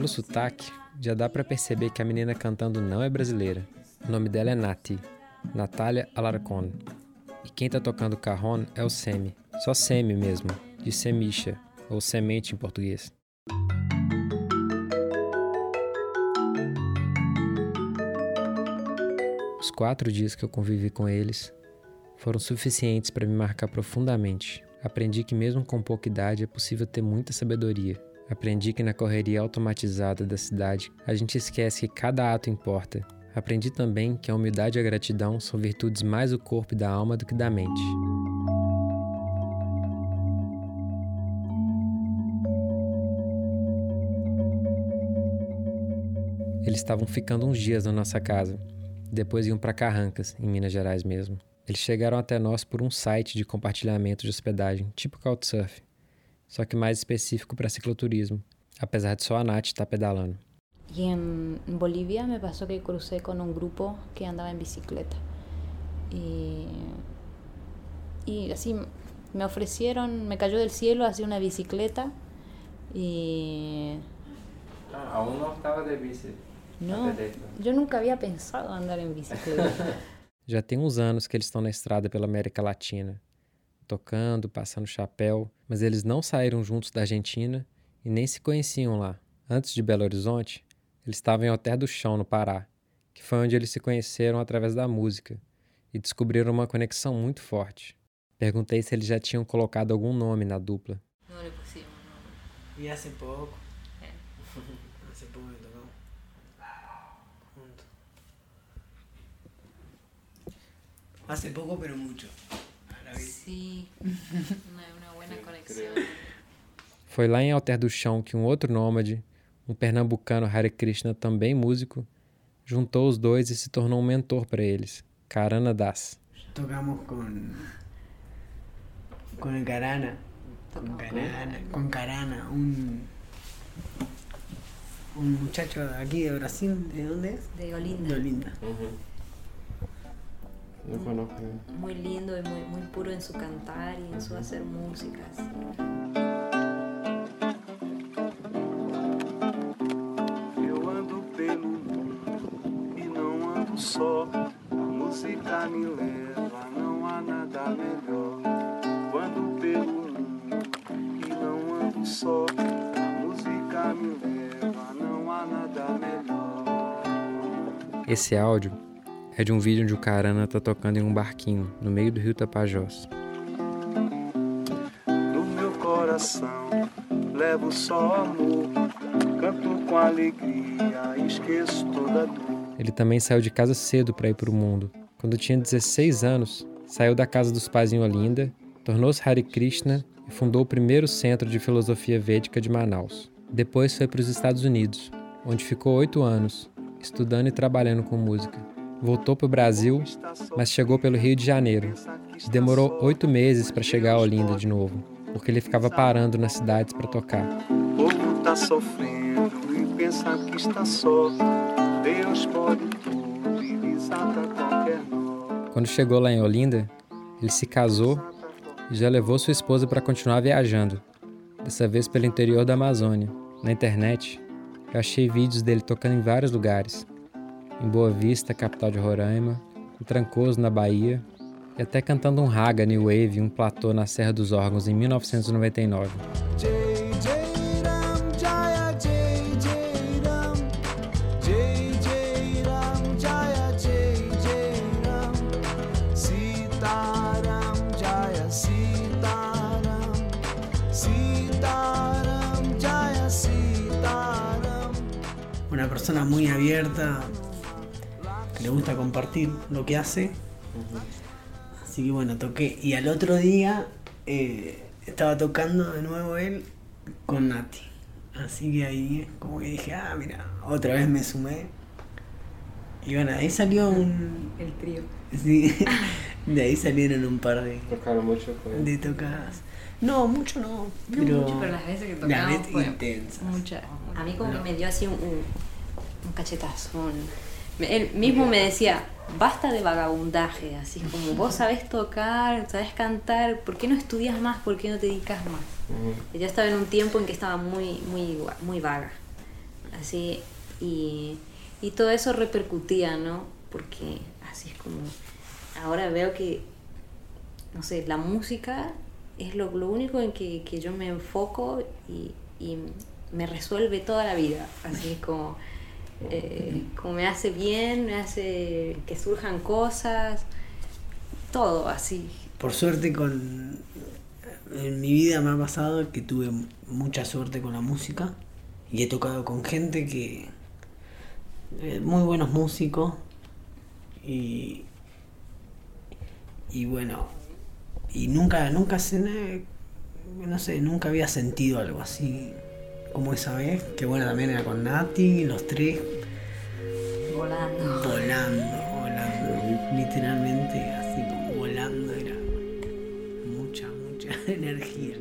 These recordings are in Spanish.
Pelo sotaque, já dá para perceber que a menina cantando não é brasileira. O nome dela é Nati, Natália Alarcon. E quem tá tocando carron é o Semi, só Semi mesmo, de semicha, ou semente em português. Os quatro dias que eu convivi com eles foram suficientes para me marcar profundamente. Aprendi que, mesmo com pouca idade, é possível ter muita sabedoria. Aprendi que na correria automatizada da cidade, a gente esquece que cada ato importa. Aprendi também que a humildade e a gratidão são virtudes mais do corpo e da alma do que da mente. Eles estavam ficando uns dias na nossa casa. Depois iam para Carrancas, em Minas Gerais mesmo. Eles chegaram até nós por um site de compartilhamento de hospedagem, tipo Couchsurf, só que mais específico para cicloturismo, apesar de só a Nath estar tá pedalando. Y en Bolivia me pasó que crucé con un grupo que andaba en bicicleta. Y, y así me ofrecieron, me cayó del cielo así una bicicleta y... Ah, aún no estaba de bici. No, yo nunca había pensado andar en bicicleta. Já tem uns anos que eles estão na estrada pela América Latina, tocando, passando chapéu, mas eles não saíram juntos da Argentina e nem se conheciam lá. Antes de Belo Horizonte, eles estavam em Alter do Chão, no Pará, que foi onde eles se conheceram através da música e descobriram uma conexão muito forte. Perguntei se eles já tinham colocado algum nome na dupla. Não lhe pusimos nome. E há pouco? É. Há pouco Hace poco, pero mucho. Sí, conexión. Foi lá em Alter do Chão que um outro nômade, um pernambucano Hare Krishna, também músico, juntou os dois e se tornou um mentor para eles, Karana Das. Tocamos com com Karana, com Karana, com Karana, um um muchacho aqui de Brasil, ¿de onde é? De Olinda. De Olinda. No conozco. Muy lindo y muy, muy puro en su cantar y en su hacer música. Así. Eu ando pelo mundo e não ando só. A música me leva, não há nada melhor. Ando pelo mundo e não ando só. A música me leva, não há nada melhor. Esse áudio é de um vídeo onde o Carana tá tocando em um barquinho no meio do rio Tapajós. No meu coração levo só amor, canto com alegria, esqueço toda dor. Ele também saiu de casa cedo para ir para o mundo. Quando tinha 16 anos, saiu da casa dos pais em Olinda, tornou-se Hare Krishna e fundou o primeiro centro de filosofia védica de Manaus. Depois foi para os Estados Unidos, onde ficou oito anos, estudando e trabalhando com música. Voltou para o Brasil, mas chegou pelo Rio de Janeiro. Demorou oito meses para chegar a Olinda de novo, porque ele ficava parando nas cidades para tocar. O povo tá sofrendo e pensa que está só. Deus pode tudo e desata qualquer nó. Quando chegou lá em Olinda, ele se casou e já levou sua esposa para continuar viajando, dessa vez pelo interior da Amazônia. Na internet, eu achei vídeos dele tocando em vários lugares, em Boa Vista, capital de Roraima, em Trancoso, na Bahia, e até cantando um raga new wave em um platô na Serra dos Órgãos em 1999. Una persona muy abierta, le gusta compartir lo que hace. Así que bueno, toqué. Y al otro día eh, estaba tocando de nuevo él con Nati. Así que ahí como que dije, ah, mira, otra vez me sumé. Y bueno, ahí salió un... El trío. Sí, de ahí salieron un par de... Tocaron mucho pues. De tocadas. No, mucho no. Pero, no mucho, pero las veces que tocamos fue intensas. Mucha. A mí como que me dio así un, un, un cachetazo, un él mismo me decía, basta de vagabundaje, así como vos sabés tocar, sabés cantar, ¿por qué no estudias más? ¿Por qué no te dedicas más? Yo estaba en un tiempo en que estaba muy, muy, muy vaga. Así, y, y todo eso repercutía, ¿no? Porque así es como, ahora veo que, no sé, la música es lo, lo único en que, que yo me enfoco y, y me resuelve toda la vida. Así es como, eh, como me hace bien, me hace que surjan cosas, todo así. Por suerte con en mi vida me ha pasado que tuve mucha suerte con la música y he tocado con gente que eh, muy buenos músicos y y bueno y nunca nunca se no sé nunca había sentido algo así como esa vez que bueno también era con Nati los tres. Volando. volando volando literalmente así como volando era mucha mucha energía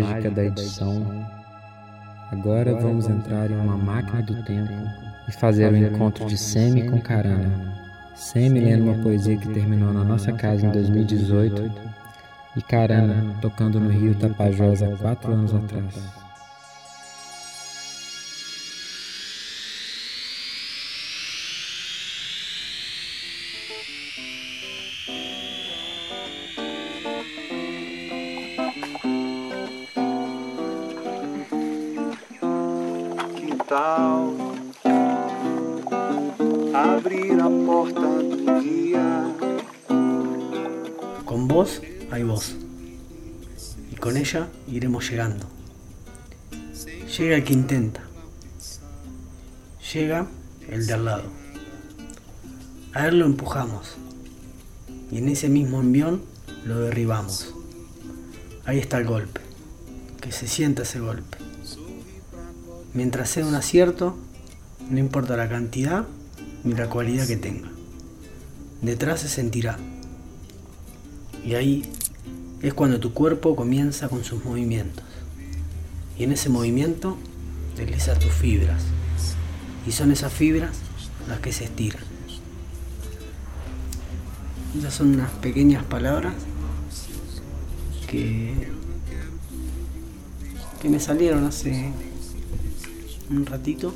mágica da edição, agora vamos entrar em uma máquina do tempo e fazer o encontro de Semi com Karana. Semi lendo uma poesia que terminou na nossa casa em 2018 e Karana tocando no Rio Tapajós há quatro anos atrás. Abrir a porta con vos hay vos. Y con ella iremos llegando. Llega el que intenta. Llega el de al lado. A él lo empujamos. Y en ese mismo envión lo derribamos. Ahí está el golpe. Que se sienta ese golpe mientras sea un acierto no importa la cantidad ni la cualidad que tenga detrás se sentirá y ahí es cuando tu cuerpo comienza con sus movimientos. Y en ese movimiento deslizas tus fibras. Y son esas fibras las que se estiran. Esas son unas pequeñas palabras que, que me salieron hace un ratito.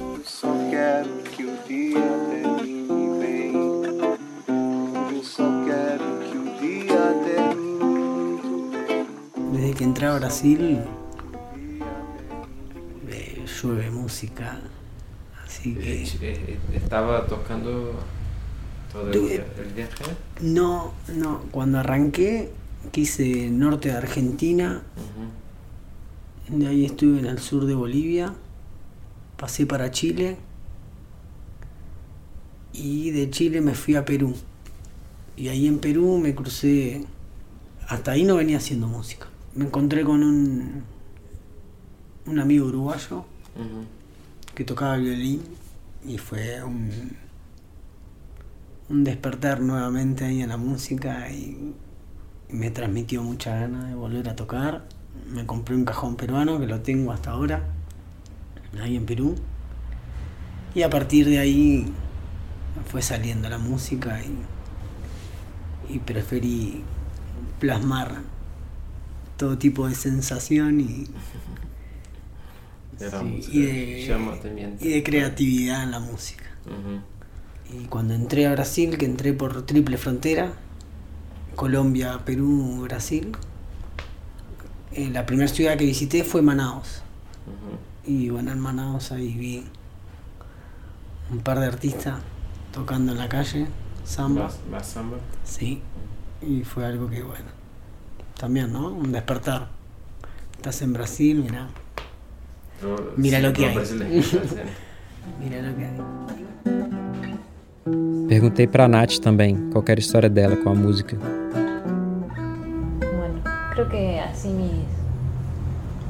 Desde que entré a Brasil eh, llueve música. Así que... Estava tocando todo el- el viaje? No, no, cuando arranqué quise norte de Argentina, de ahí estuve en el sur de Bolivia, pasé para Chile y de Chile me fui a Perú. Y ahí en Perú me crucé, hasta ahí no venía haciendo música. Me encontré con un, un amigo uruguayo que tocaba el violín y fue un, un despertar nuevamente ahí en la música y me transmitió mucha ganas de volver a tocar. Me compré un cajón peruano que lo tengo hasta ahora, ahí en Perú. Y a partir de ahí fue saliendo la música y, y preferí plasmar todo tipo de sensación y, sí, y, de, y de creatividad en la música. Y cuando entré a Brasil, que entré por triple frontera, Colombia, Perú, Brasil, eh, la primera ciudad que visité fue Manaus. Y bueno, en Manaus ahí vi un par de artistas tocando en la calle, samba. samba? Sí. Y fue algo que, bueno, también, ¿no? Un despertar. Estás en Brasil, mira. Mira lo que hay. Mira lo que hay. Perguntei pra Nath também qual era a história dela com a música. Bueno, creo que así mis,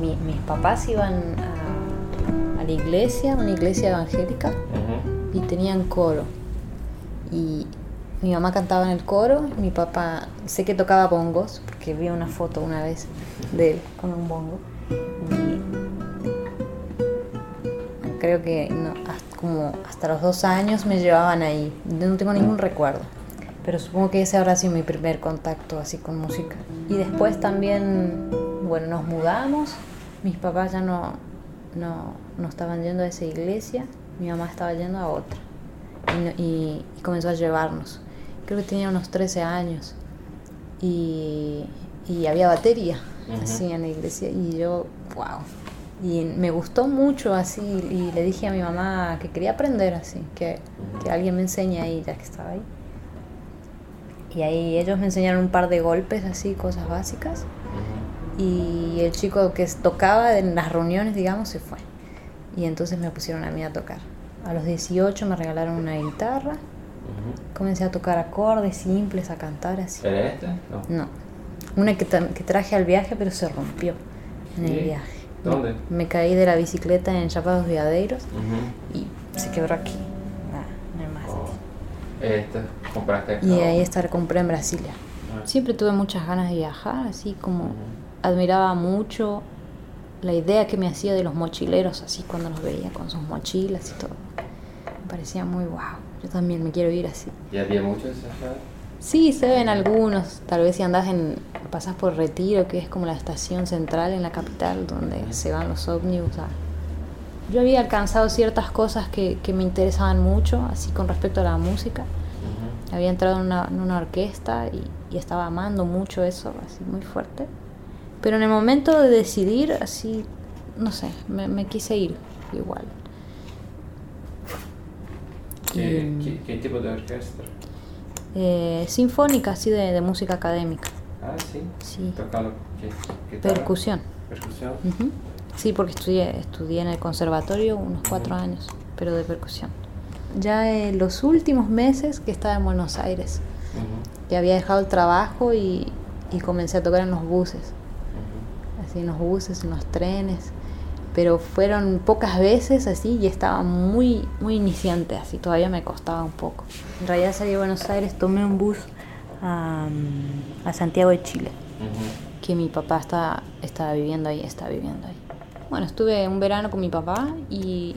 mi- mis papás iban a, a la iglesia, una iglesia evangélica, y tenían coro. Y, mi mamá cantaba en el coro, mi papá sé que tocaba bongos, porque vi una foto una vez de él con un bongo. Y creo que no, hasta, como hasta los dos años me llevaban ahí, no tengo ningún recuerdo. Pero supongo que ese habrá sido mi primer contacto así con música. Y después también, bueno, nos mudamos, mis papás ya no, no, no estaban yendo a esa iglesia, mi mamá estaba yendo a otra. Y, y- y comenzó a llevarnos. Creo que tenía unos 13 años. Y, y había batería así en la iglesia. Y yo, wow. Y me gustó mucho así. Y le dije a mi mamá que quería aprender así, que, que alguien me enseñe ahí, ya que estaba ahí. Y ahí ellos me enseñaron un par de golpes así, cosas básicas. Y el chico que tocaba en las reuniones, digamos, se fue. Y entonces me pusieron a mí a tocar. A los 18 me regalaron una guitarra. Comencé a tocar acordes simples, a cantar así. ¿Era este? No. No. Una que, tra- que traje al viaje, pero se rompió en el ¿Sí? viaje. ¿Dónde? Me, me caí de la bicicleta en Chapados Viadeiros Ujú. y se quebró aquí. Ah, en el mástil. Oh. Este, compraste. Y ahí está, la compré en Brasilia. Ah. Siempre tuve muchas ganas de viajar, así como admiraba mucho la idea que me hacía de los mochileros, así cuando los veía con sus mochilas y todo. Me parecía muy wow. Yo también me quiero ir así. ¿Y había muchos allá? Sí, se ven algunos. Tal vez si andás en. pasás por Retiro, que es como la estación central en la capital, donde se van los ómnibus. a- Yo había alcanzado ciertas cosas que, que me interesaban mucho, así con respecto a la música. Había entrado en una, en una orquesta y, y estaba amando mucho eso, así muy fuerte. Pero en el momento de decidir, así, no sé, me, me quise ir igual. ¿Qué, Y- qué, qué tipo de orquesta? Eh, sinfónica, así de, de música académica. Ah, sí. Sí. Tocalo. ¿Qué, qué tal? Percusión. Percusión. Sí, porque estudié, estudié en el conservatorio unos cuatro años, pero de percusión. Ya en los últimos meses que estaba en Buenos Aires, Ujú, que había dejado el trabajo y, y comencé a tocar en los buses, en los buses, en los trenes, pero fueron pocas veces así y estaba muy, muy iniciante, así todavía me costaba un poco. En realidad salí de Buenos Aires, tomé un bus a, a Santiago de Chile Ujú. que mi papá está, estaba viviendo ahí, está viviendo ahí. Bueno, estuve un verano con mi papá y,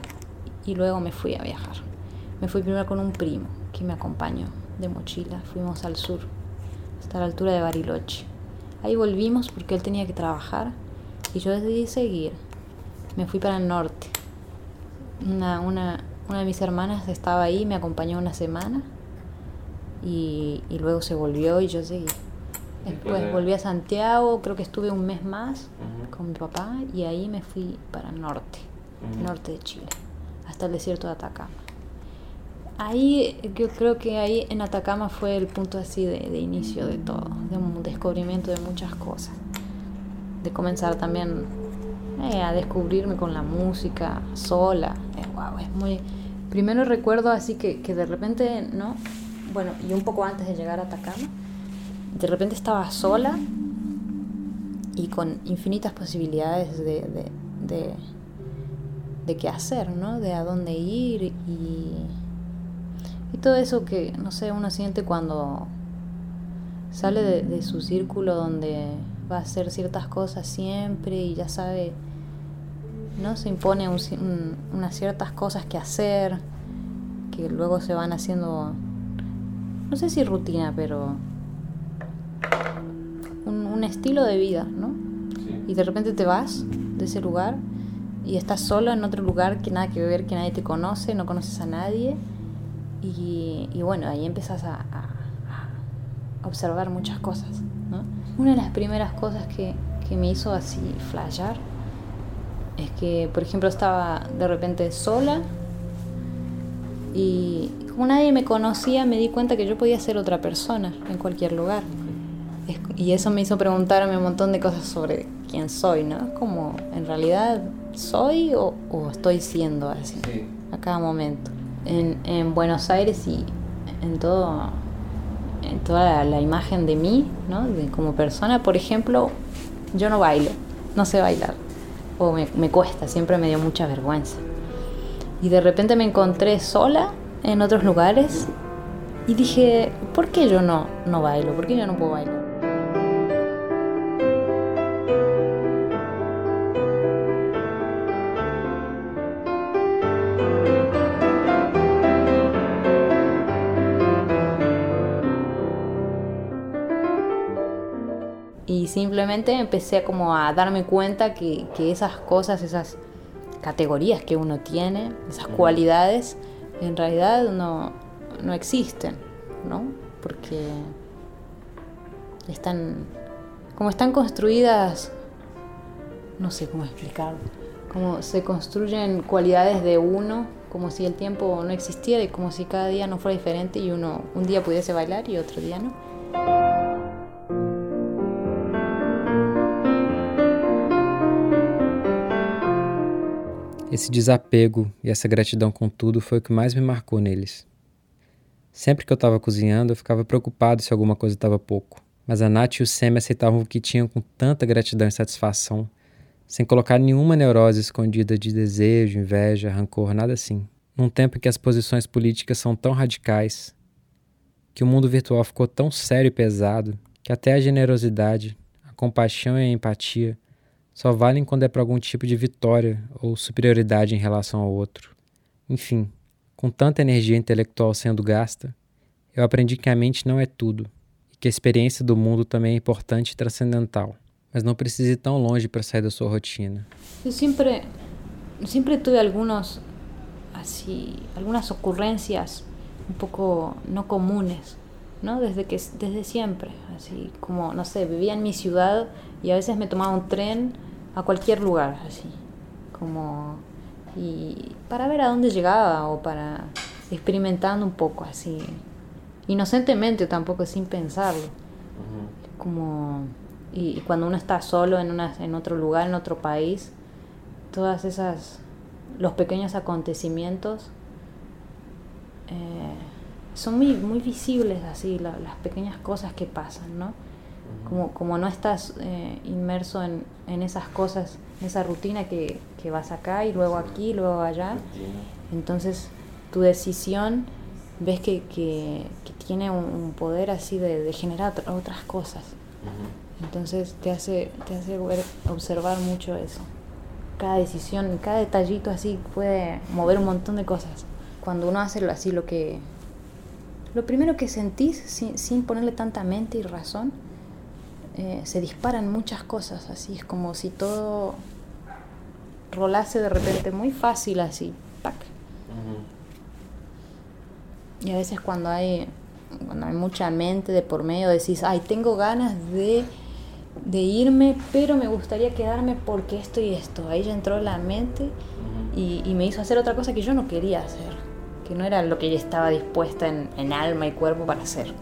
y luego me fui a viajar. Me fui primero con un primo que me acompañó de mochila. Fuimos al sur, hasta la altura de Bariloche. Ahí volvimos porque él tenía que trabajar y yo decidí seguir. Me fui para el norte. Una, una, una de mis hermanas estaba ahí, me acompañó una semana y, y luego se volvió y yo seguí. Después Después de- volví a Santiago, creo que estuve un mes más con mi papá y ahí me fui para el norte, norte de Chile, hasta el desierto de Atacama. Ahí yo creo que ahí en Atacama fue el punto así de, de inicio de todo, de un descubrimiento de muchas cosas, de comenzar también eh, a descubrirme con la música sola. Eh, wow, es muy... Primero recuerdo así que, que de repente, ¿no? Bueno, y un poco antes de llegar a Atacama, de repente estaba sola y con infinitas posibilidades de, de, de, de qué hacer, ¿no? De a dónde ir y, y todo eso que, no sé, uno siente cuando sale de, de su círculo donde va a hacer ciertas cosas siempre y ya sabe, ¿no? Se impone un un- unas ciertas cosas que hacer que luego se van haciendo, no sé si rutina, pero un, un estilo de vida, ¿no? Sí. Y de repente te vas de ese lugar y estás solo en otro lugar que nada que ver, que nadie te conoce, no conoces a nadie. Y, y bueno, ahí empiezas a, a- a observar muchas cosas. Una de las primeras cosas que, que me hizo así flashear es que, por ejemplo, estaba de repente sola y como nadie me conocía, me di cuenta que yo podía ser otra persona en cualquier lugar. Y eso me hizo preguntarme un montón de cosas sobre quién soy, ¿no? Como, ¿en realidad soy o, o estoy siendo así? Sí. A cada momento. En, en Buenos Aires y en todo toda la, imagen de mí, ¿no? De, como persona, por ejemplo, yo no bailo, no sé bailar. O me, me cuesta, siempre me dio mucha vergüenza. Y de repente me encontré sola en otros lugares Y dije, ¿por qué yo no, no bailo? ¿Por qué yo no puedo bailar? Simplemente empecé como a darme cuenta que, que, esas cosas, esas categorías que uno tiene, esas cualidades, en realidad no, no existen, ¿no? Porque están, como están construidas, no sé cómo explicarlo, como se construyen cualidades de uno, como si el tiempo no existiera y como si cada día no fuera diferente y uno un día pudiese bailar y otro día no. Esse desapego e essa gratidão com tudo foi o que mais me marcou neles. Sempre que eu estava cozinhando, eu ficava preocupado se alguma coisa estava pouco. Mas a Nath e o Sam aceitavam o que tinham com tanta gratidão e satisfação, sem colocar nenhuma neurose escondida de desejo, inveja, rancor, nada assim. Num tempo em que as posições políticas são tão radicais, que o mundo virtual ficou tão sério e pesado, que até a generosidade, a compaixão e a empatia só valem quando é para algum tipo de vitória ou superioridade em relação ao outro. Enfim, com tanta energia intelectual sendo gasta, eu aprendi que a mente não é tudo e que a experiência do mundo também é importante e transcendental, mas não precisa ir tão longe para sair da sua rotina. Eu sempre, sempre tuve alguns, assim, algumas ocorrências um pouco não comunes, ¿no? Desde que desde siempre, así como no sé, vivía en mi ciudad y a veces me tomaba un tren a cualquier lugar, así, como y para ver a dónde llegaba o para experimentando un poco así, inocentemente tampoco sin pensarlo, como y, cuando uno está solo en una en otro lugar, en otro país, todas esas los pequeños acontecimientos eh, son muy, muy visibles así las pequeñas cosas que pasan, ¿no? Como, como no estás eh, inmerso en, en, esas cosas, en esa rutina que, que, vas acá y luego aquí, luego allá, entonces tu decisión ves que, que, que tiene un, poder así de, de generar otras cosas. Entonces te hace, te hace observar mucho eso. Cada decisión, cada detallito así puede mover un montón de cosas. Cuando uno hace así lo que, lo primero que sentís, sin, sin ponerle tanta mente y razón, eh, se disparan muchas cosas, así es como si todo rolase de repente muy fácil así, ¡pac! Y a veces cuando hay, cuando hay mucha mente de por medio, decís, ay, tengo ganas de, de irme, pero me gustaría quedarme porque esto y esto. Ahí ya entró la mente y, y me hizo hacer otra cosa que yo no quería hacer que no era lo que ella estaba dispuesta en, en alma y cuerpo para hacer.